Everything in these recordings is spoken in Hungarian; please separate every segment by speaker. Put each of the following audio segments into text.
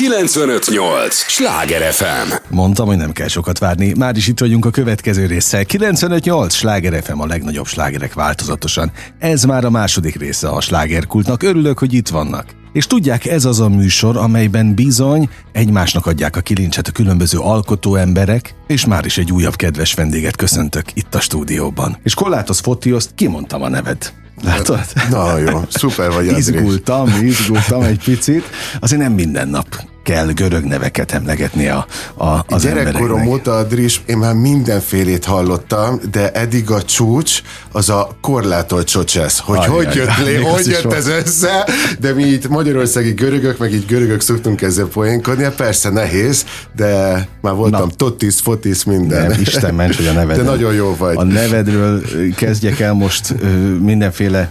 Speaker 1: 958! Sláger FM!
Speaker 2: Mondtam, hogy nem kell sokat várni. Már is itt vagyunk a következő résszel. 958! Sláger FM a legnagyobb slágerek változatosan. Ez már a második része a slágerkultnak. Örülök, hogy itt vannak. És tudják, ez az a műsor, amelyben bizony egymásnak adják a kilincset a különböző alkotó emberek, és már is egy újabb kedves vendéget köszöntök itt a stúdióban. És Kollátos Fotioszt kimondtam a neved. Látod?
Speaker 3: Na jó, szuper vagy Andrés.
Speaker 2: Izgultam, izgultam egy picit. Azért nem minden nap kell görög neveket emlegetni a, a, az
Speaker 3: Gyerekkorom óta, Adris, én már mindenfélét hallottam, de eddig a csúcs az a korlátolt csocsesz. Hogy
Speaker 2: Ajaj,
Speaker 3: hogy jött,
Speaker 2: még
Speaker 3: lé, hogy jött ez össze, de mi itt magyarországi görögök, meg így görögök szoktunk ezzel poénkodni, Hát persze nehéz, de már voltam
Speaker 2: Na.
Speaker 3: totis, fotis, minden.
Speaker 2: Nem, Isten ments, hogy a neved.
Speaker 3: De nagyon jó vagy.
Speaker 2: A nevedről kezdjek el most mindenféle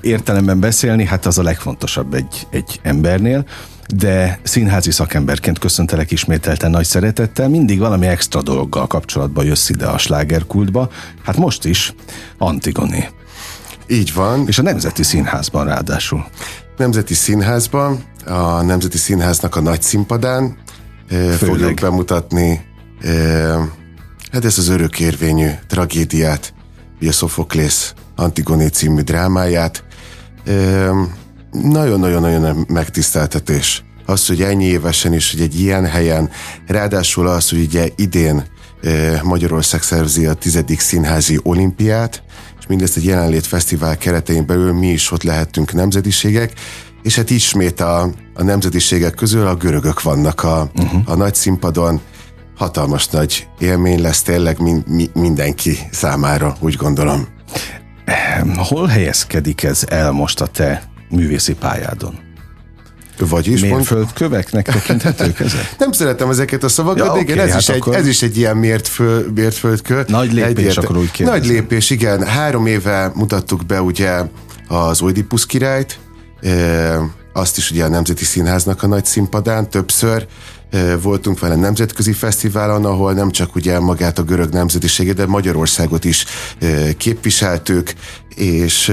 Speaker 2: értelemben beszélni, hát az a legfontosabb egy, egy embernél de színházi szakemberként köszöntelek ismételten nagy szeretettel, mindig valami extra dologgal kapcsolatban jössz ide a slágerkultba, hát most is Antigoni.
Speaker 3: Így van.
Speaker 2: És a Nemzeti Színházban ráadásul.
Speaker 3: Nemzeti Színházban, a Nemzeti Színháznak a nagy színpadán eh, fogjuk bemutatni hát ezt az örökérvényű tragédiát, ugye Szofoklész Antigoni című drámáját. Nagyon-nagyon-nagyon megtiszteltetés. Az, hogy ennyi évesen is, hogy egy ilyen helyen, ráadásul az, hogy ugye idén Magyarország szervezi a tizedik színházi olimpiát, és mindezt egy jelenlét fesztivál keretein belül mi is ott lehettünk nemzetiségek, és hát ismét a, a nemzetiségek közül a görögök vannak a, uh-huh. a nagy színpadon. Hatalmas nagy élmény lesz tényleg min, mi, mindenki számára, úgy gondolom.
Speaker 2: Hol helyezkedik ez el most a te művészi pályádon?
Speaker 3: Vagyis
Speaker 2: Mérföldköveknek tekinthetők ezek?
Speaker 3: nem szeretem ezeket a szavakat,
Speaker 2: Ja,
Speaker 3: de igen,
Speaker 2: oké,
Speaker 3: ez,
Speaker 2: hát
Speaker 3: is egy,
Speaker 2: akkor-
Speaker 3: ez is egy ilyen mért, föl, mért földkő.
Speaker 2: Nagy lépés,
Speaker 3: Egyérte-
Speaker 2: akkor úgy kérdezem.
Speaker 3: Nagy lépés, igen. Három éve mutattuk be ugye az Oedipus királyt, e, azt is ugye a Nemzeti Színháznak a nagy színpadán többször. Voltunk vele nemzetközi fesztiválon, ahol nem csak ugye magát a görög nemzetiséget, de Magyarországot is képviseltük, és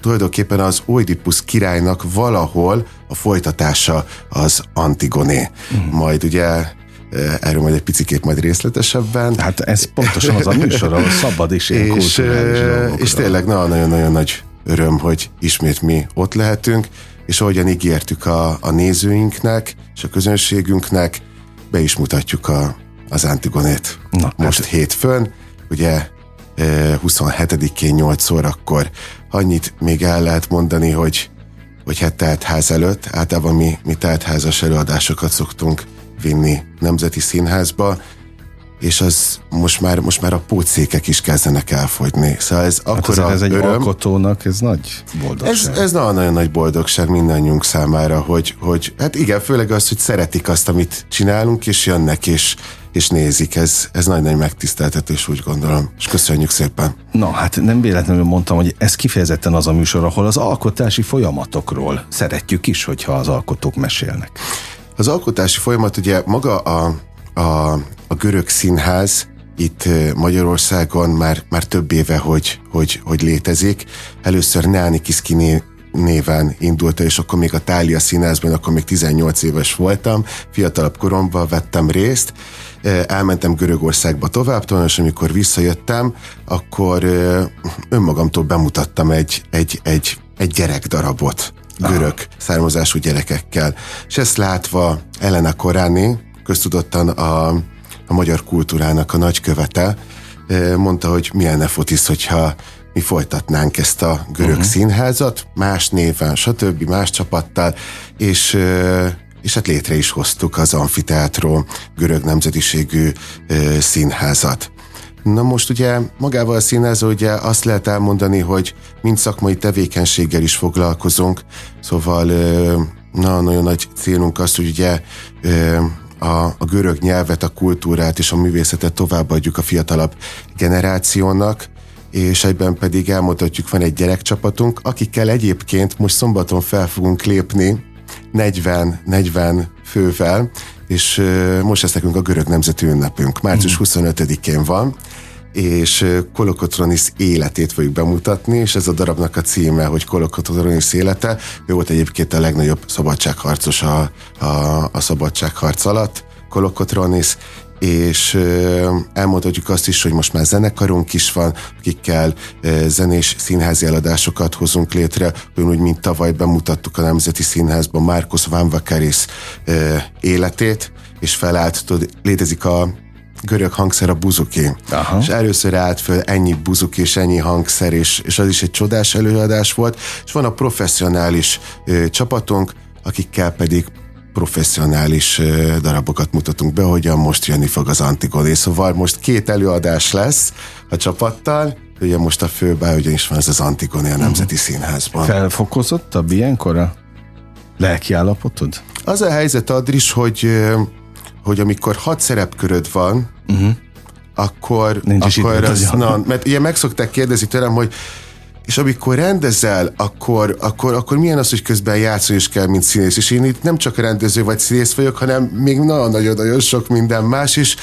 Speaker 3: tulajdonképpen az Oedipus királynak valahol a folytatása az Antigoné.
Speaker 2: Mhm.
Speaker 3: Majd ugye erről majd egy picit majd részletesebben.
Speaker 2: Hát ez pontosan az a műsor, ahol szabad is ilyen
Speaker 3: és, és tényleg na, nagyon-nagyon nagy öröm, hogy ismét mi ott lehetünk, és ahogyan ígértük a, a nézőinknek és a közönségünknek, be is mutatjuk a, az Antigonét.
Speaker 2: Na,
Speaker 3: Most
Speaker 2: hát-
Speaker 3: hétfőn, ugye ö, 27-én 8 órakor. Annyit még el lehet mondani, hogy hogy hát teltház előtt, általában mi, mi teltházas előadásokat szoktunk vinni Nemzeti Színházba, és az most már, most már a pótszékek is kezdenek elfogyni. Szóval ez
Speaker 2: Hát
Speaker 3: akkor
Speaker 2: ez, ez egy
Speaker 3: öröm.
Speaker 2: alkotónak, ez nagy
Speaker 3: Ez,
Speaker 2: boldogság.
Speaker 3: ez nagyon nagy boldogság mindannyiunk számára, hogy, hogy hát igen, főleg az, hogy szeretik azt, amit csinálunk, és jönnek, és, és nézik. Ez, ez nagy-nagy megtiszteltetés, úgy gondolom. És köszönjük szépen.
Speaker 2: Na, hát nem véletlenül mondtam, hogy ez kifejezetten az a műsor, ahol az alkotási folyamatokról szeretjük is, hogyha az alkotók mesélnek.
Speaker 3: Az alkotási folyamat ugye maga a, a, a görög színház itt Magyarországon már, már több éve, hogy, hogy, hogy létezik. Először Neáni Kiszki néven indult, és akkor még a Tália színházban, akkor még 18 éves voltam, fiatalabb koromban vettem részt, elmentem Görögországba tovább, és amikor visszajöttem, akkor önmagamtól bemutattam egy, egy, egy, egy gyerekdarabot görög származású gyerekekkel. És ezt látva Elena Koráni, köztudottan a, a magyar kultúrának a nagykövete, mondta, hogy milyen nefotisz, hogyha mi folytatnánk ezt a görög uh-huh. színházat, más néven, stb., más csapattal, és és hát létre is hoztuk az amfiteátró görög nemzetiségű színházat. Na most ugye magával a színházal ugye azt lehet elmondani, hogy mind szakmai tevékenységgel is foglalkozunk, szóval na, nagyon nagy célunk az, hogy ugye a, a görög nyelvet, a kultúrát és a művészetet továbbadjuk a fiatalabb generációnak, és egyben pedig elmondhatjuk, van egy gyerekcsapatunk, akikkel egyébként most szombaton fel fogunk lépni 40-40 fővel, és most lesz nekünk a görög nemzeti ünnepünk. Március 25-én van, és Kolokotronis életét fogjuk bemutatni, és ez a darabnak a címe, hogy Kolokotronis élete. Ő volt egyébként a legnagyobb szabadságharcos a, a, a szabadságharc alatt, Kolokotronis, és elmondhatjuk azt is, hogy most már zenekarunk is van, akikkel zenés színházi eladásokat hozunk létre, úgy, mint tavaly bemutattuk a Nemzeti Színházban Márkusz Van Vakaris életét, és felállt, tudod, létezik a görög hangszer a buzuki. Aha. És először állt föl ennyi buzuki és ennyi hangszer, és, és az is egy csodás előadás volt. És van a professzionális ö, csapatunk, akikkel pedig professzionális darabokat mutatunk be, hogyan most jönni fog az Antigoné. Szóval most két előadás lesz a csapattal, ugye most a főbe, ugyanis van ez az Antigoné a Nemzeti uh-huh. Színházban.
Speaker 2: Felfokozottabb ilyenkor a lelki állapotod?
Speaker 3: Az a helyzet, Adris, hogy, hogy amikor hat szerepköröd van, uh-huh. akkor, Nincs akkor az, na, mert ugye meg szokták kérdezni tőlem, hogy és amikor rendezel, akkor, akkor, akkor milyen az, hogy közben játszani is kell, mint színész. És én itt nem csak rendező vagy színész vagyok, hanem még nagyon-nagyon sok minden más is.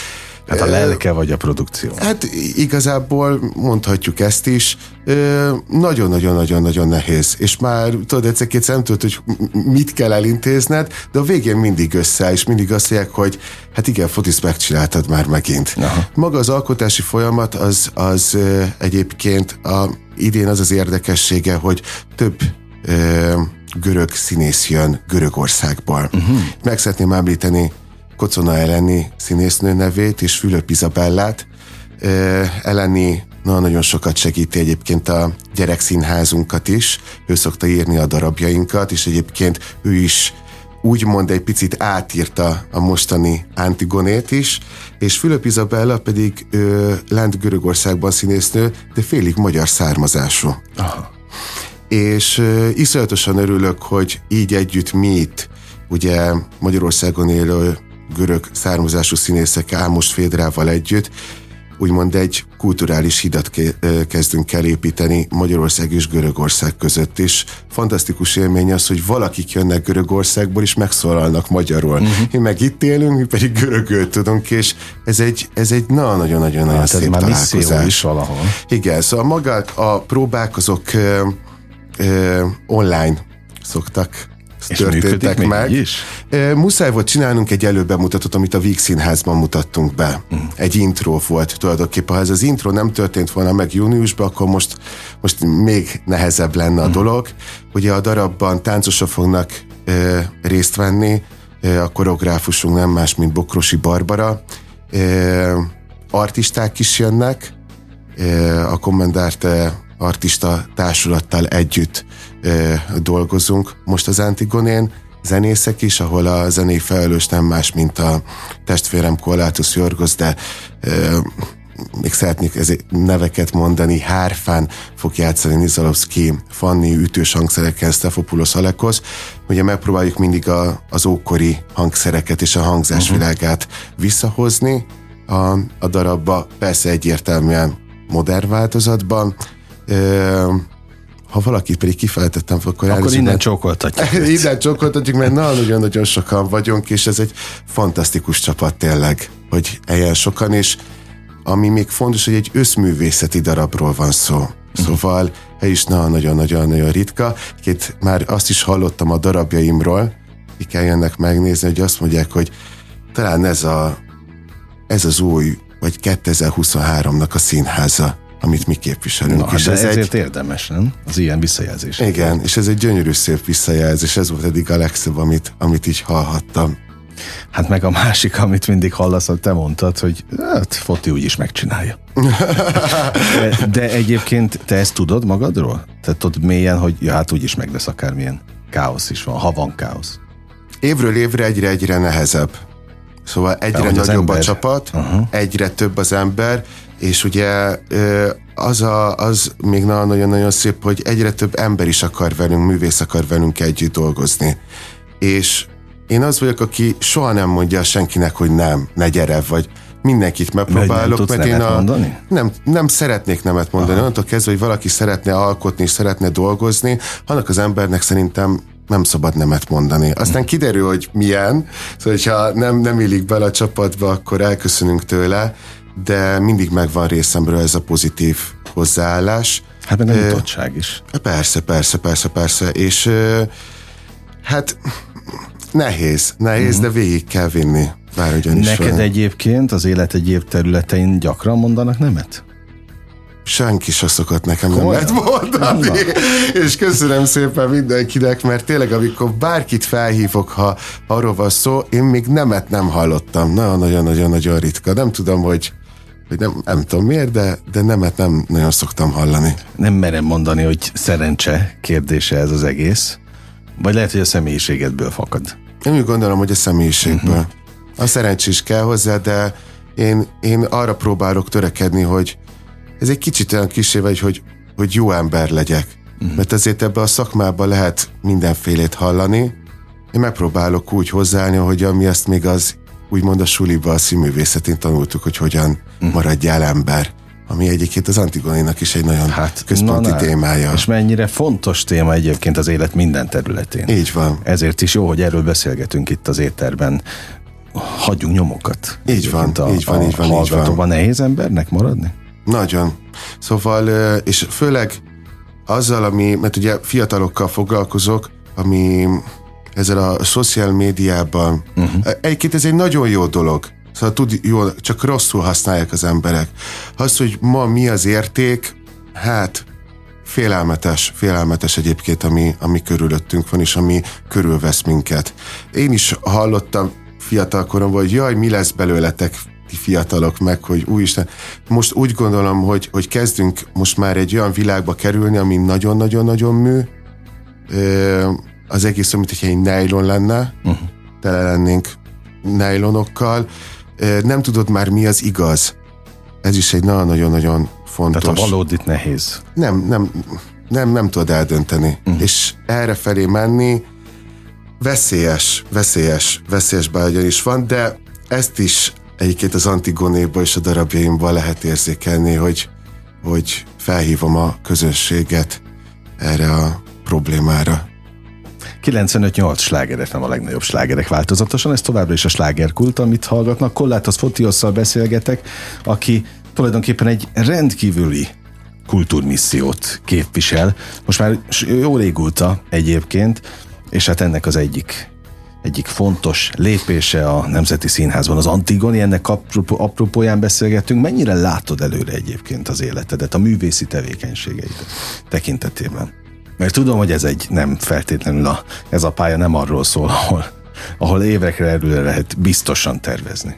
Speaker 2: Hát a lelke vagy a produkció.
Speaker 3: Hát igazából mondhatjuk ezt is. Nagyon-nagyon-nagyon-nagyon nehéz. És már tudod, egyszer-két nem tudod, hogy mit kell elintézned, de a végén mindig össze, és mindig azt mondják, hogy hát igen, fotiszt megcsináltad már megint. Aha. Maga az alkotási folyamat az, az egyébként a, idén az az érdekessége, hogy több ö, görög színész jön Görögországból. Uh-huh. Meg szeretném említeni Kocona Eleni színésznő nevét és Fülöp Izabellát. Eleni nagyon sokat segíti egyébként a gyerekszínházunkat is, ő szokta írni a darabjainkat, és egyébként ő is úgymond egy picit átírta a mostani Antigonét is, és Fülöp Izabella pedig ö, lent Görögországban színésznő, de félig magyar származású. Aha. És ö, iszonyatosan örülök, hogy így együtt mi itt, ugye Magyarországon élő görög származású színészek Ámos Fédrával együtt, úgymond egy kulturális hidat kezdünk el építeni Magyarország és Görögország között is. Fantasztikus élmény az, hogy valakik jönnek Görögországból és megszólalnak magyarul. Uh-huh. Mi meg itt élünk, mi pedig görögül tudunk, és ez egy, ez egy nagyon-nagyon-nagyon hát szép találkozás.
Speaker 2: is valahol.
Speaker 3: Igen, szóval magát a próbák azok ö, ö, online szoktak és történtek meg. Is? Muszáj volt csinálnunk egy előbemutatót, amit a Víg Színházban mutattunk be. Mm. Egy intro volt tulajdonképpen. Ha ez az intro nem történt volna meg júniusban, akkor most, most még nehezebb lenne a mm. dolog. Ugye a darabban táncosok fognak ö, részt venni, a koreográfusunk nem más, mint Bokrosi Barbara. Ö, artisták is jönnek, a kommendárt artista társulattal együtt ö, dolgozunk. Most az Antigonén zenészek is, ahol a zené felelős nem más, mint a testvérem Kollátus Jorgos, de ö, még szeretnék ezért neveket mondani, Hárfán fog játszani Nizalovszki, Fanni ütős hangszerekkel, Stefopulos Alekos. Ugye megpróbáljuk mindig a, az ókori hangszereket és a hangzásvilágát uh-huh. visszahozni a, a darabba, persze egyértelműen modern változatban, ha valakit pedig kifejtettem,
Speaker 2: akkor, akkor innen csókoltatjuk.
Speaker 3: innen csókoltatjuk, mert nagyon-nagyon sokan vagyunk, és ez egy fantasztikus csapat tényleg, hogy ilyen sokan, és ami még fontos, hogy egy összművészeti darabról van szó. Szóval ez is nagyon-nagyon-nagyon ritka. Két, már azt is hallottam a darabjaimról, akik eljönnek megnézni, hogy azt mondják, hogy talán ez, a, ez az új, vagy 2023-nak a színháza amit mi képviselünk.
Speaker 2: Na, és ez ezért egy... érdemes, nem? Az ilyen visszajelzés.
Speaker 3: Igen, és ez egy gyönyörű szép visszajelzés, ez volt eddig a legszebb, amit, amit így hallhattam.
Speaker 2: Hát meg a másik, amit mindig hallasz, hogy te mondtad, hogy hát Foti úgyis megcsinálja. de, de egyébként te ezt tudod magadról? Tehát tudod mélyen, hogy ja, hát úgyis meg lesz akármilyen káosz is van, ha van káosz.
Speaker 3: Évről évre egyre-egyre nehezebb. Szóval egyre nagyobb ember... a csapat, uh-huh. egyre több az ember, és ugye az, a, az még nagyon-nagyon szép, hogy egyre több ember is akar velünk, művész akar velünk együtt dolgozni. És én az vagyok, aki soha nem mondja senkinek, hogy nem, ne gyere, vagy mindenkit megpróbálok,
Speaker 2: nem mert én a, mondani?
Speaker 3: Nem, nem szeretnék nemet mondani. Onnantól kezdve, hogy valaki szeretne alkotni és szeretne dolgozni, annak az embernek szerintem nem szabad nemet mondani. Aztán kiderül, hogy milyen, szóval hogyha nem, nem illik bele a csapatba, akkor elköszönünk tőle, de mindig megvan részemről ez a pozitív hozzáállás.
Speaker 2: Hát meg a nyitottság is.
Speaker 3: Persze, persze, persze, persze, és hát nehéz, nehéz, uh-huh. de végig kell vinni.
Speaker 2: Bárhogyan is Neked van. egyébként az élet egyéb területein gyakran mondanak nemet?
Speaker 3: senki se szokott nekem Komolyan? nemet mondani. Na. És köszönöm szépen mindenkinek, mert tényleg amikor bárkit felhívok, ha arról van szó, én még nemet nem hallottam. Nagyon-nagyon-nagyon ritka. Nem tudom, hogy hogy nem, nem tudom miért, de, de nemet nem nagyon szoktam hallani.
Speaker 2: Nem merem mondani, hogy szerencse kérdése ez az egész, vagy lehet, hogy a személyiségedből fakad.
Speaker 3: Én úgy gondolom, hogy a személyiségből. Uh-huh. A szerencsés kell hozzá, de én, én arra próbálok törekedni, hogy ez egy kicsit olyan kisé vagy, hogy, hogy jó ember legyek. Uh-huh. Mert azért ebbe a szakmában lehet mindenfélét hallani. Én megpróbálok úgy hozzáállni, hogy ami azt még az úgymond a suliba, a színművészetén tanultuk, hogy hogyan. Maradjál ember ami egyébként az Antigoninak is egy nagyon hát, központi na, na. témája.
Speaker 2: És mennyire fontos téma egyébként az élet minden területén.
Speaker 3: Így van.
Speaker 2: Ezért is jó, hogy erről beszélgetünk itt az étterben. Hagyjunk nyomokat.
Speaker 3: Így van, a, így van, a így van, így van.
Speaker 2: nehéz embernek maradni?
Speaker 3: Nagyon. Szóval, és főleg azzal, ami, mert ugye fiatalokkal foglalkozok, ami ezzel a social médiában, uh-huh. egyébként ez egy nagyon jó dolog. Szóval tud, jó, csak rosszul használják az emberek. Az, hogy ma mi az érték, hát félelmetes, félelmetes egyébként, ami, ami körülöttünk van, és ami körülvesz minket. Én is hallottam fiatal koromban, hogy jaj, mi lesz belőletek ti fiatalok meg, hogy úristen, most úgy gondolom, hogy, hogy kezdünk most már egy olyan világba kerülni, ami nagyon-nagyon-nagyon mű, az egész, mint hogyha egy nylon lenne, uh-huh. tele lennénk nejlonokkal, nem tudod már mi az igaz. Ez is egy nagyon-nagyon-nagyon fontos.
Speaker 2: Tehát a valódit nehéz.
Speaker 3: Nem, nem, nem, nem tudod eldönteni. Uh-huh. És erre felé menni veszélyes, veszélyes, veszélyes bágyon is van, de ezt is egyébként az Antigonéba és a darabjaimban lehet érzékelni, hogy, hogy felhívom a közönséget erre a problémára.
Speaker 2: 95-8 sláger FM a legnagyobb slágerek változatosan, ez továbbra is a slágerkult, amit hallgatnak. Kollátos Fotiosszal beszélgetek, aki tulajdonképpen egy rendkívüli kultúrmissziót képvisel. Most már jó régóta egyébként, és hát ennek az egyik egyik fontos lépése a Nemzeti Színházban az Antigoni, ennek apropóján beszélgetünk. Mennyire látod előre egyébként az életedet, a művészi tevékenységeidet tekintetében? Mert tudom, hogy ez egy nem feltétlenül a, ez a pálya nem arról szól, ahol, ahol évekre előre lehet biztosan tervezni.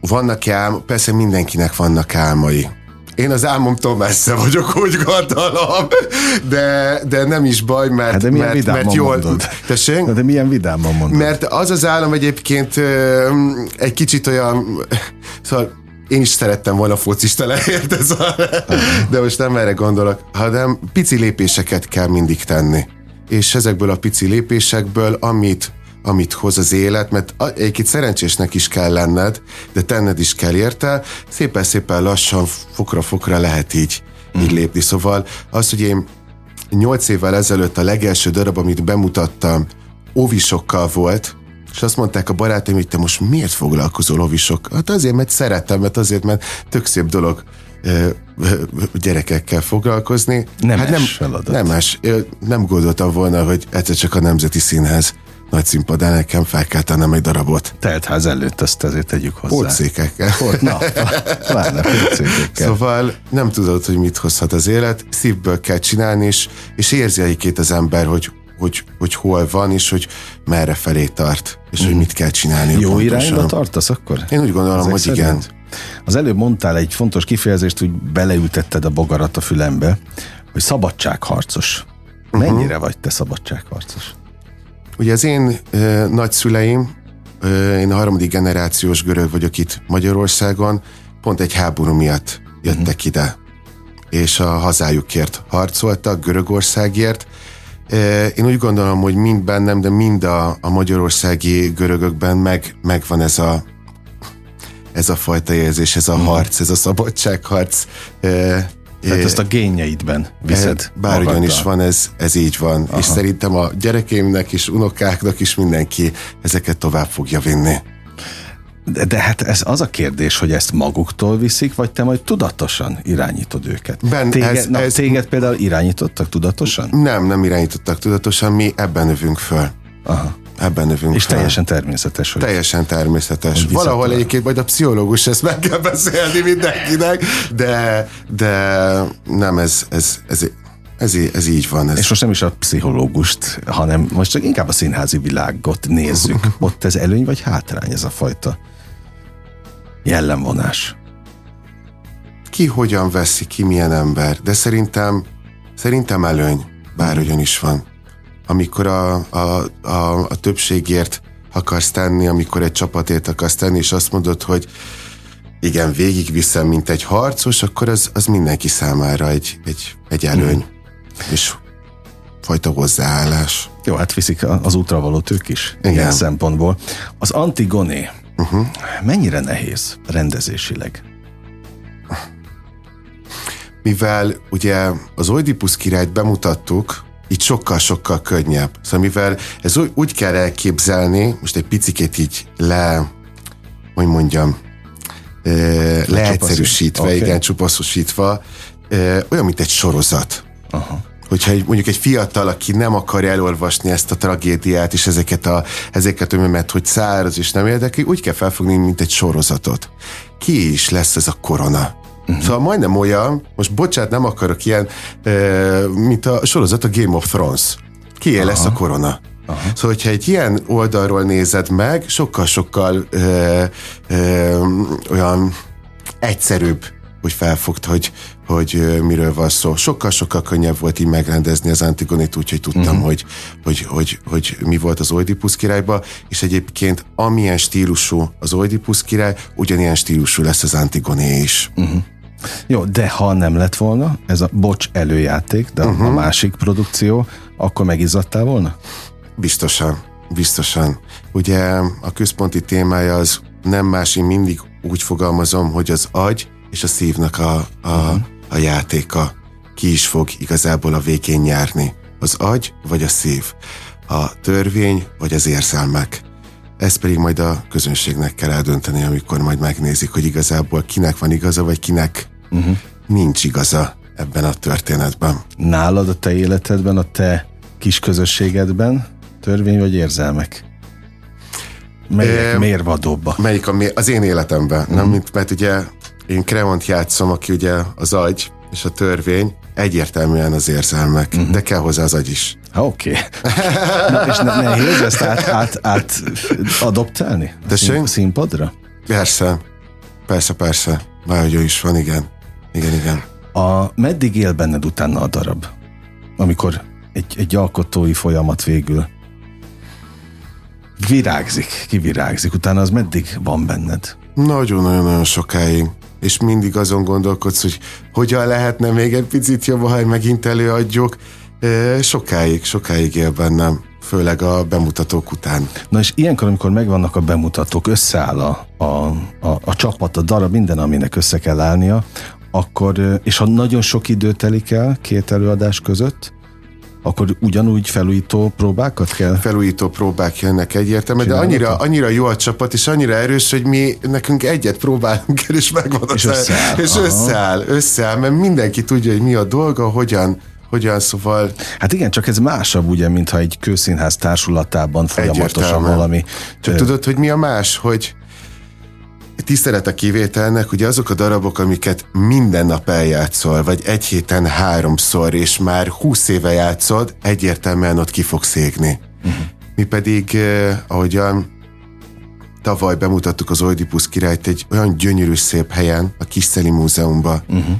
Speaker 3: Vannak álm, persze mindenkinek vannak álmai. Én az álmomtól messze vagyok, úgy gondolom, de, de nem is baj, mert, hát de milyen mert, mert jól... Mondod.
Speaker 2: Tessék? De milyen vidáman mondod.
Speaker 3: Mert az az állam egyébként egy kicsit olyan... Szóval én is szerettem volna focista leért, ez a, de most nem erre gondolok, hanem pici lépéseket kell mindig tenni. És ezekből a pici lépésekből, amit amit hoz az élet, mert egyébként szerencsésnek is kell lenned, de tenned is kell érte, szépen-szépen lassan, fokra-fokra lehet így, mm. így lépni. Szóval az, hogy én nyolc évvel ezelőtt a legelső darab, amit bemutattam, óvisokkal volt, és azt mondták a barátaim, hogy te most miért foglalkozol lovisok? Hát azért, mert szeretem, mert azért, mert tök szép dolog gyerekekkel foglalkozni.
Speaker 2: Nemes
Speaker 3: hát nem,
Speaker 2: feladat.
Speaker 3: Nemes. Nem gondoltam volna, hogy egyszer csak a Nemzeti Színház nagy színpadán nekem fel kell tennem egy darabot.
Speaker 2: Teltház előtt ezt azért tegyük hozzá.
Speaker 3: Porcékekkel.
Speaker 2: Port, na, pláne porcékekkel.
Speaker 3: Szóval nem tudod, hogy mit hozhat az élet, szívből kell csinálni, és, és érzi egyébként az ember, hogy hogy, hogy hol van, és hogy merre felé tart, és mm. hogy mhm. mit kell csinálni.
Speaker 2: Jó pontosan. irányba tartasz akkor?
Speaker 3: Én úgy gondolom, Ezek hogy szerint? igen.
Speaker 2: Az előbb mondtál egy fontos kifejezést, hogy beleültetted a bogarat a fülembe, hogy szabadságharcos. Uh-huh. Mennyire vagy te szabadságharcos?
Speaker 3: Ugye az én ö, nagyszüleim, ö, én a harmadik generációs görög vagyok itt Magyarországon, pont egy háború miatt jöttek uh-huh. ide, és a hazájukért harcoltak, Görögországért, én úgy gondolom, hogy mind bennem, de mind a, a magyarországi görögökben meg, megvan ez a, ez a fajta érzés, ez a mm. harc, ez a szabadságharc.
Speaker 2: Tehát ezt a génjeidben viszed
Speaker 3: Bárhogyan is van, ez, ez így van. Aha. És szerintem a gyerekeimnek is, unokáknak is mindenki ezeket tovább fogja vinni.
Speaker 2: De, de hát ez az a kérdés, hogy ezt maguktól viszik, vagy te majd tudatosan irányítod őket?
Speaker 3: Ben,
Speaker 2: téged,
Speaker 3: ez-
Speaker 2: na,
Speaker 3: ez-
Speaker 2: téged például irányítottak tudatosan?
Speaker 3: Nem, nem irányítottak tudatosan, mi ebben növünk föl.
Speaker 2: Aha.
Speaker 3: Ebben növünk
Speaker 2: És
Speaker 3: föl.
Speaker 2: teljesen természetes, hogy
Speaker 3: Teljesen természetes.
Speaker 2: Hogy
Speaker 3: Valahol egyébként majd a pszichológus ezt meg kell beszélni mindenkinek, de, de nem, ez, ez, ez, ez, ez így van. Ez.
Speaker 2: És most nem is a pszichológust, hanem most csak inkább a színházi világot nézzük. Ott ez előny vagy hátrány ez a fajta jellemvonás?
Speaker 3: ki hogyan veszi, ki milyen ember, de szerintem, szerintem előny, bárhogyan is van. Amikor a, a, a, a többségért akarsz tenni, amikor egy csapatért akarsz tenni, és azt mondod, hogy igen, végigviszem, mint egy harcos, akkor az, az mindenki számára egy, egy, egy előny. És fajta hozzáállás.
Speaker 2: Jó, hát viszik az útra valót ők is, Igen. ilyen szempontból. Az Antigoné uh-huh. mennyire nehéz rendezésileg?
Speaker 3: mivel ugye az Oedipus királyt bemutattuk, így sokkal-sokkal könnyebb. Szóval mivel ez úgy, úgy kell elképzelni, most egy picikét így le, hogy mondjam, leegyszerűsítve, okay. igen, csupaszosítva, olyan, mint egy sorozat.
Speaker 2: Aha.
Speaker 3: Hogyha egy, mondjuk egy fiatal, aki nem akarja elolvasni ezt a tragédiát, és ezeket a, ezeket mert hogy száraz és nem érdekli, úgy kell felfogni, mint egy sorozatot. Ki is lesz ez a korona? Uh-huh. Szóval majdnem olyan, most bocsánat, nem akarok ilyen, mint a sorozat a Game of Thrones. Kié lesz a korona? Aha. Szóval, hogyha egy ilyen oldalról nézed meg, sokkal-sokkal ö, ö, olyan egyszerűbb, hogy felfogd, hogy, hogy miről van szó. Sokkal-sokkal könnyebb volt így megrendezni az Antigonét, úgyhogy tudtam, uh-huh. hogy, hogy, hogy, hogy mi volt az Oedipus királyba, és egyébként amilyen stílusú az Oedipus király, ugyanilyen stílusú lesz az Antigoné is. Uh-huh.
Speaker 2: Jó, de ha nem lett volna, ez a bocs előjáték, de uh-huh. a másik produkció, akkor megizzadtál volna?
Speaker 3: Biztosan, biztosan. Ugye a központi témája az nem más, én mindig úgy fogalmazom, hogy az agy és a szívnak a, a, uh-huh. A játéka. Ki is fog igazából a végén nyerni. Az agy vagy a szív. A törvény vagy az érzelmek. Ezt pedig majd a közönségnek kell eldönteni, amikor majd megnézik, hogy igazából kinek van igaza, vagy kinek uh-huh. nincs igaza ebben a történetben.
Speaker 2: Nálad a te életedben, a te kis közösségedben törvény vagy érzelmek? Melyek
Speaker 3: Em,
Speaker 2: mérvadóbbak?
Speaker 3: Melyik a, mi- az én életemben, mm. nem? Mint, mert ugye én Kremont játszom, aki ugye az agy és a törvény, egyértelműen az érzelmek, mm. de kell hozzá az agy is.
Speaker 2: Oké. Na, és ne, nehéz ezt át, át, át adoptálni?
Speaker 3: Tessék?
Speaker 2: szín- Színpadra?
Speaker 3: Persze, persze, persze. Bárhogy ő is van, igen. Igen, igen.
Speaker 2: A, meddig él benned utána a darab? Amikor egy, egy alkotói folyamat végül virágzik, kivirágzik, utána az meddig van benned?
Speaker 3: Nagyon-nagyon-nagyon sokáig. És mindig azon gondolkodsz, hogy hogyan lehetne még egy picit jobb, ha megint előadjuk. Sokáig, sokáig él bennem. Főleg a bemutatók után.
Speaker 2: Na és ilyenkor, amikor megvannak a bemutatók, összeáll a, a, a, a csapat, a darab, minden, aminek össze kell állnia, akkor, és ha nagyon sok idő telik el két előadás között, akkor ugyanúgy felújító próbákat kell?
Speaker 3: felújító próbák jönnek egyértelműen, de annyira, annyira jó a csapat, és annyira erős, hogy mi nekünk egyet próbálunk el, és megvan
Speaker 2: És összeáll.
Speaker 3: És összeáll, összeáll, mert mindenki tudja, hogy mi a dolga, hogyan, hogyan szóval
Speaker 2: Hát igen, csak ez másabb, ugye, mintha egy kőszínház társulatában folyamatosan
Speaker 3: Egyértelműen.
Speaker 2: valami...
Speaker 3: Csak
Speaker 2: ö,
Speaker 3: tudod, hogy mi a más, hogy tisztelet a kivételnek, hogy azok a darabok, amiket minden nap eljátszol, vagy egy héten háromszor, és már húsz éve játszod, egyértelműen ott ki fogsz égni. Uh-huh. Mi pedig, eh, ahogyan tavaly bemutattuk az Oedipus királyt egy olyan gyönyörű szép helyen, a Kiszteli Múzeumban, uh-huh.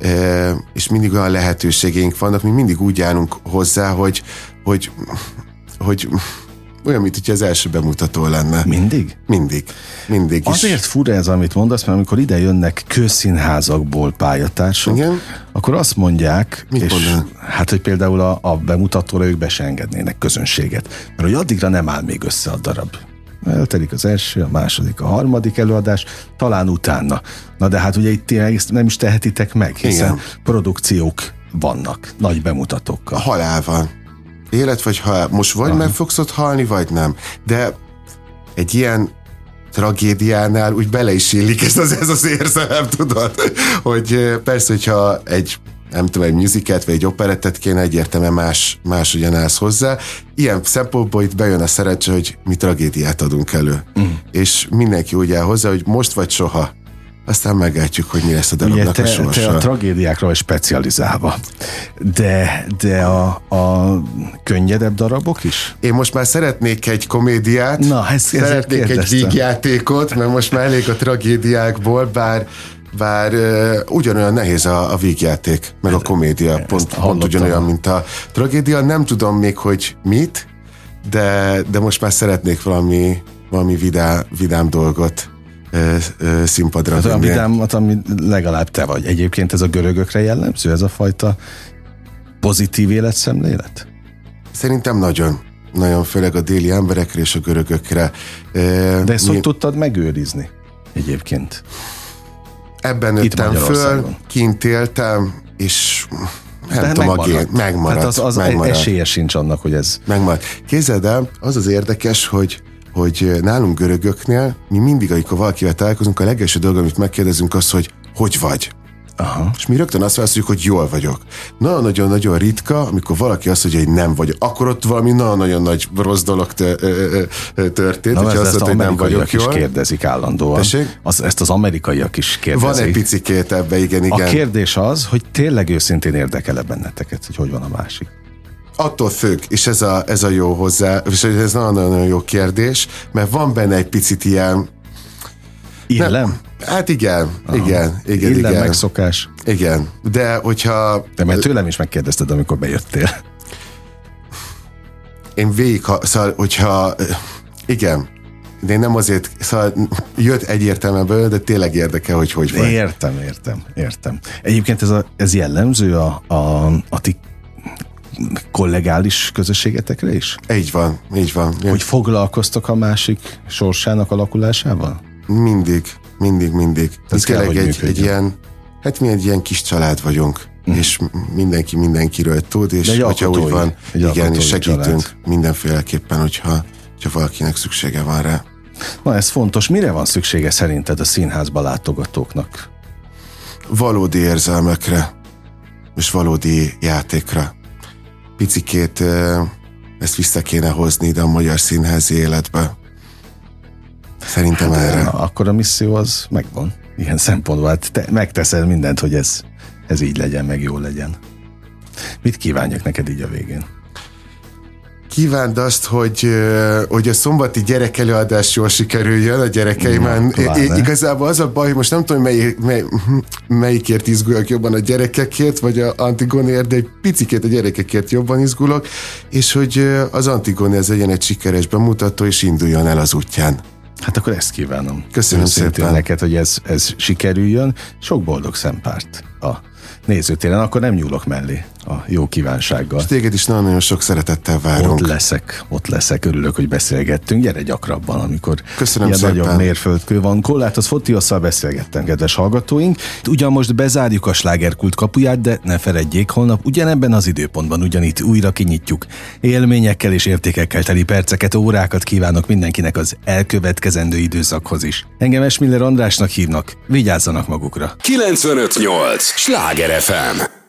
Speaker 3: e, és mindig olyan lehetőségeink vannak, mi mindig úgy állunk hozzá, hogy, hogy, hogy olyan, mint hogyha az első bemutató lenne.
Speaker 2: Mindig?
Speaker 3: Mindig. Mindig. És-
Speaker 2: Azért fura ez, amit mondasz, mert amikor ide jönnek közszínházakból pályatársak,
Speaker 3: Igen?
Speaker 2: akkor azt mondják,
Speaker 3: Mit
Speaker 2: és
Speaker 3: mondanak?
Speaker 2: hát, hogy például a, a bemutatóra ők be se engednének közönséget, mert hogy addigra nem áll még össze a darab. Eltelik az első, a második, a harmadik előadás, talán utána. Na de hát ugye itt ezt nem is tehetitek meg, hiszen
Speaker 3: Igen.
Speaker 2: produkciók vannak, nagy bemutatókkal.
Speaker 3: halál van. Élet vagy halál. Most vagy meg fogsz ott halni, vagy nem. De egy ilyen tragédiánál úgy bele is illik ez az, ez az érzelem, tudod? Hogy persze, hogyha egy nem tudom, egy musicet vagy egy operettet kéne, egyértelműen más, más ugyanállsz hozzá. Ilyen szempontból itt bejön a szerencse, hogy mi tragédiát adunk elő. Mm. És mindenki úgy áll hozzá, hogy most vagy soha aztán meglátjuk, hogy mi lesz a darabnak
Speaker 2: Ugye te,
Speaker 3: a sorsa.
Speaker 2: Te a tragédiákra vagy specializálva, de, de a, a könnyedebb darabok is?
Speaker 3: Én most már szeretnék egy komédiát,
Speaker 2: Na, ezt,
Speaker 3: szeretnék egy vígjátékot, mert most már elég a tragédiákból, bár bár uh, ugyanolyan nehéz a, a vígjáték, meg a komédia, pont, pont ugyanolyan, mint a tragédia. Nem tudom még, hogy mit, de, de most már szeretnék valami, valami vidám, vidám dolgot színpadra
Speaker 2: hát, vinni. Vidámat, ami legalább te vagy. Egyébként ez a görögökre jellemző, ez a fajta pozitív életszemlélet?
Speaker 3: Szerintem nagyon. Nagyon, főleg a déli emberekre és a görögökre.
Speaker 2: De ezt mi... hogy tudtad megőrizni egyébként?
Speaker 3: Ebben nőttem föl, kint éltem, és nem De tudom, megmaradt. a gén, megmaradt. Hát
Speaker 2: az, az
Speaker 3: megmaradt.
Speaker 2: esélye sincs annak, hogy ez...
Speaker 3: Megmaradt. Képzeld el, az az érdekes, hogy hogy nálunk görögöknél mi mindig, amikor valakivel találkozunk, a legelső dolog, amit megkérdezünk, az, hogy hogy vagy. Aha. És mi rögtön azt válaszoljuk, hogy jól vagyok. Nagyon-nagyon-nagyon ritka, amikor valaki azt mondja, hogy nem vagy, akkor ott valami nagyon-nagyon nagy rossz dolog történt,
Speaker 2: Na,
Speaker 3: hogyha
Speaker 2: azt
Speaker 3: mondja, hogy nem vagyok
Speaker 2: is jól. kérdezik állandóan. Az, ezt az amerikaiak is kérdezik.
Speaker 3: Van egy picikét ebbe, igen, igen.
Speaker 2: A kérdés az, hogy tényleg őszintén érdekel-e benneteket, hogy hogy van a másik.
Speaker 3: Attól függ, és ez a, ez a jó hozzá, és ez nagyon-nagyon jó kérdés, mert van benne egy picit ilyen
Speaker 2: Illem? Nem,
Speaker 3: hát igen, Aha. igen, igen,
Speaker 2: Illem,
Speaker 3: igen.
Speaker 2: megszokás.
Speaker 3: Igen, de hogyha...
Speaker 2: De mert tőlem is megkérdezted, amikor bejöttél.
Speaker 3: Én végig, szóval, hogyha... Igen, de én nem azért, szóval jött egyértelműen belőle, de tényleg érdekel, hogy hogy vagy.
Speaker 2: Értem, értem, értem. Egyébként ez, a, ez jellemző a, a, a ti kollegális közösségetekre is?
Speaker 3: Így van, így van.
Speaker 2: Hogy foglalkoztok a másik sorsának alakulásával?
Speaker 3: Mindig, mindig, mindig. Ez tényleg egy, egy ilyen, hát mi egy ilyen kis család vagyunk, mm. és mindenki mindenkiről tud, és hogyha úgy van, igen, és segítünk
Speaker 2: család.
Speaker 3: mindenféleképpen, hogyha, hogyha valakinek szüksége van rá.
Speaker 2: Na ez fontos. Mire van szüksége szerinted a színházba látogatóknak?
Speaker 3: Valódi érzelmekre, és valódi játékra picikét ezt vissza kéne hozni ide a magyar színházi életbe. Szerintem hát, erre.
Speaker 2: Akkor a misszió az megvan. Ilyen szempontból. Hát te megteszel mindent, hogy ez, ez így legyen, meg jó legyen. Mit kívánjak neked így a végén?
Speaker 3: Kívánd azt, hogy, hogy a szombati gyerekelőadás jól sikerüljön a gyerekeimen. Ja, igazából az a baj, hogy most nem tudom, mely, mely, melyikért izguljak jobban a gyerekekért, vagy a Antigonéért, de egy picikét a gyerekekért jobban izgulok, és hogy az Antigoni az legyen egy sikeres bemutató, és induljon el az útján.
Speaker 2: Hát akkor ezt kívánom.
Speaker 3: Köszönöm szépen.
Speaker 2: neked, hogy ez, ez sikerüljön. Sok boldog szempárt a nézőtéren, akkor nem nyúlok mellé a jó kívánsággal. És
Speaker 3: téged is nagyon-nagyon sok szeretettel várunk.
Speaker 2: Ott leszek, ott leszek, örülök, hogy beszélgettünk. Gyere gyakrabban, amikor
Speaker 3: Köszönöm
Speaker 2: ilyen
Speaker 3: szépen.
Speaker 2: nagyobb mérföldkő van. Kollátos Fotiosszal beszélgettem, kedves hallgatóink. Ugyan most bezárjuk a slágerkult kapuját, de ne feledjék, holnap ugyanebben az időpontban ugyanitt újra kinyitjuk. Élményekkel és értékekkel teli perceket, órákat kívánok mindenkinek az elkövetkezendő időszakhoz is. Engem Esmiller Andrásnak hívnak, vigyázzanak magukra.
Speaker 1: 958! Sláger FM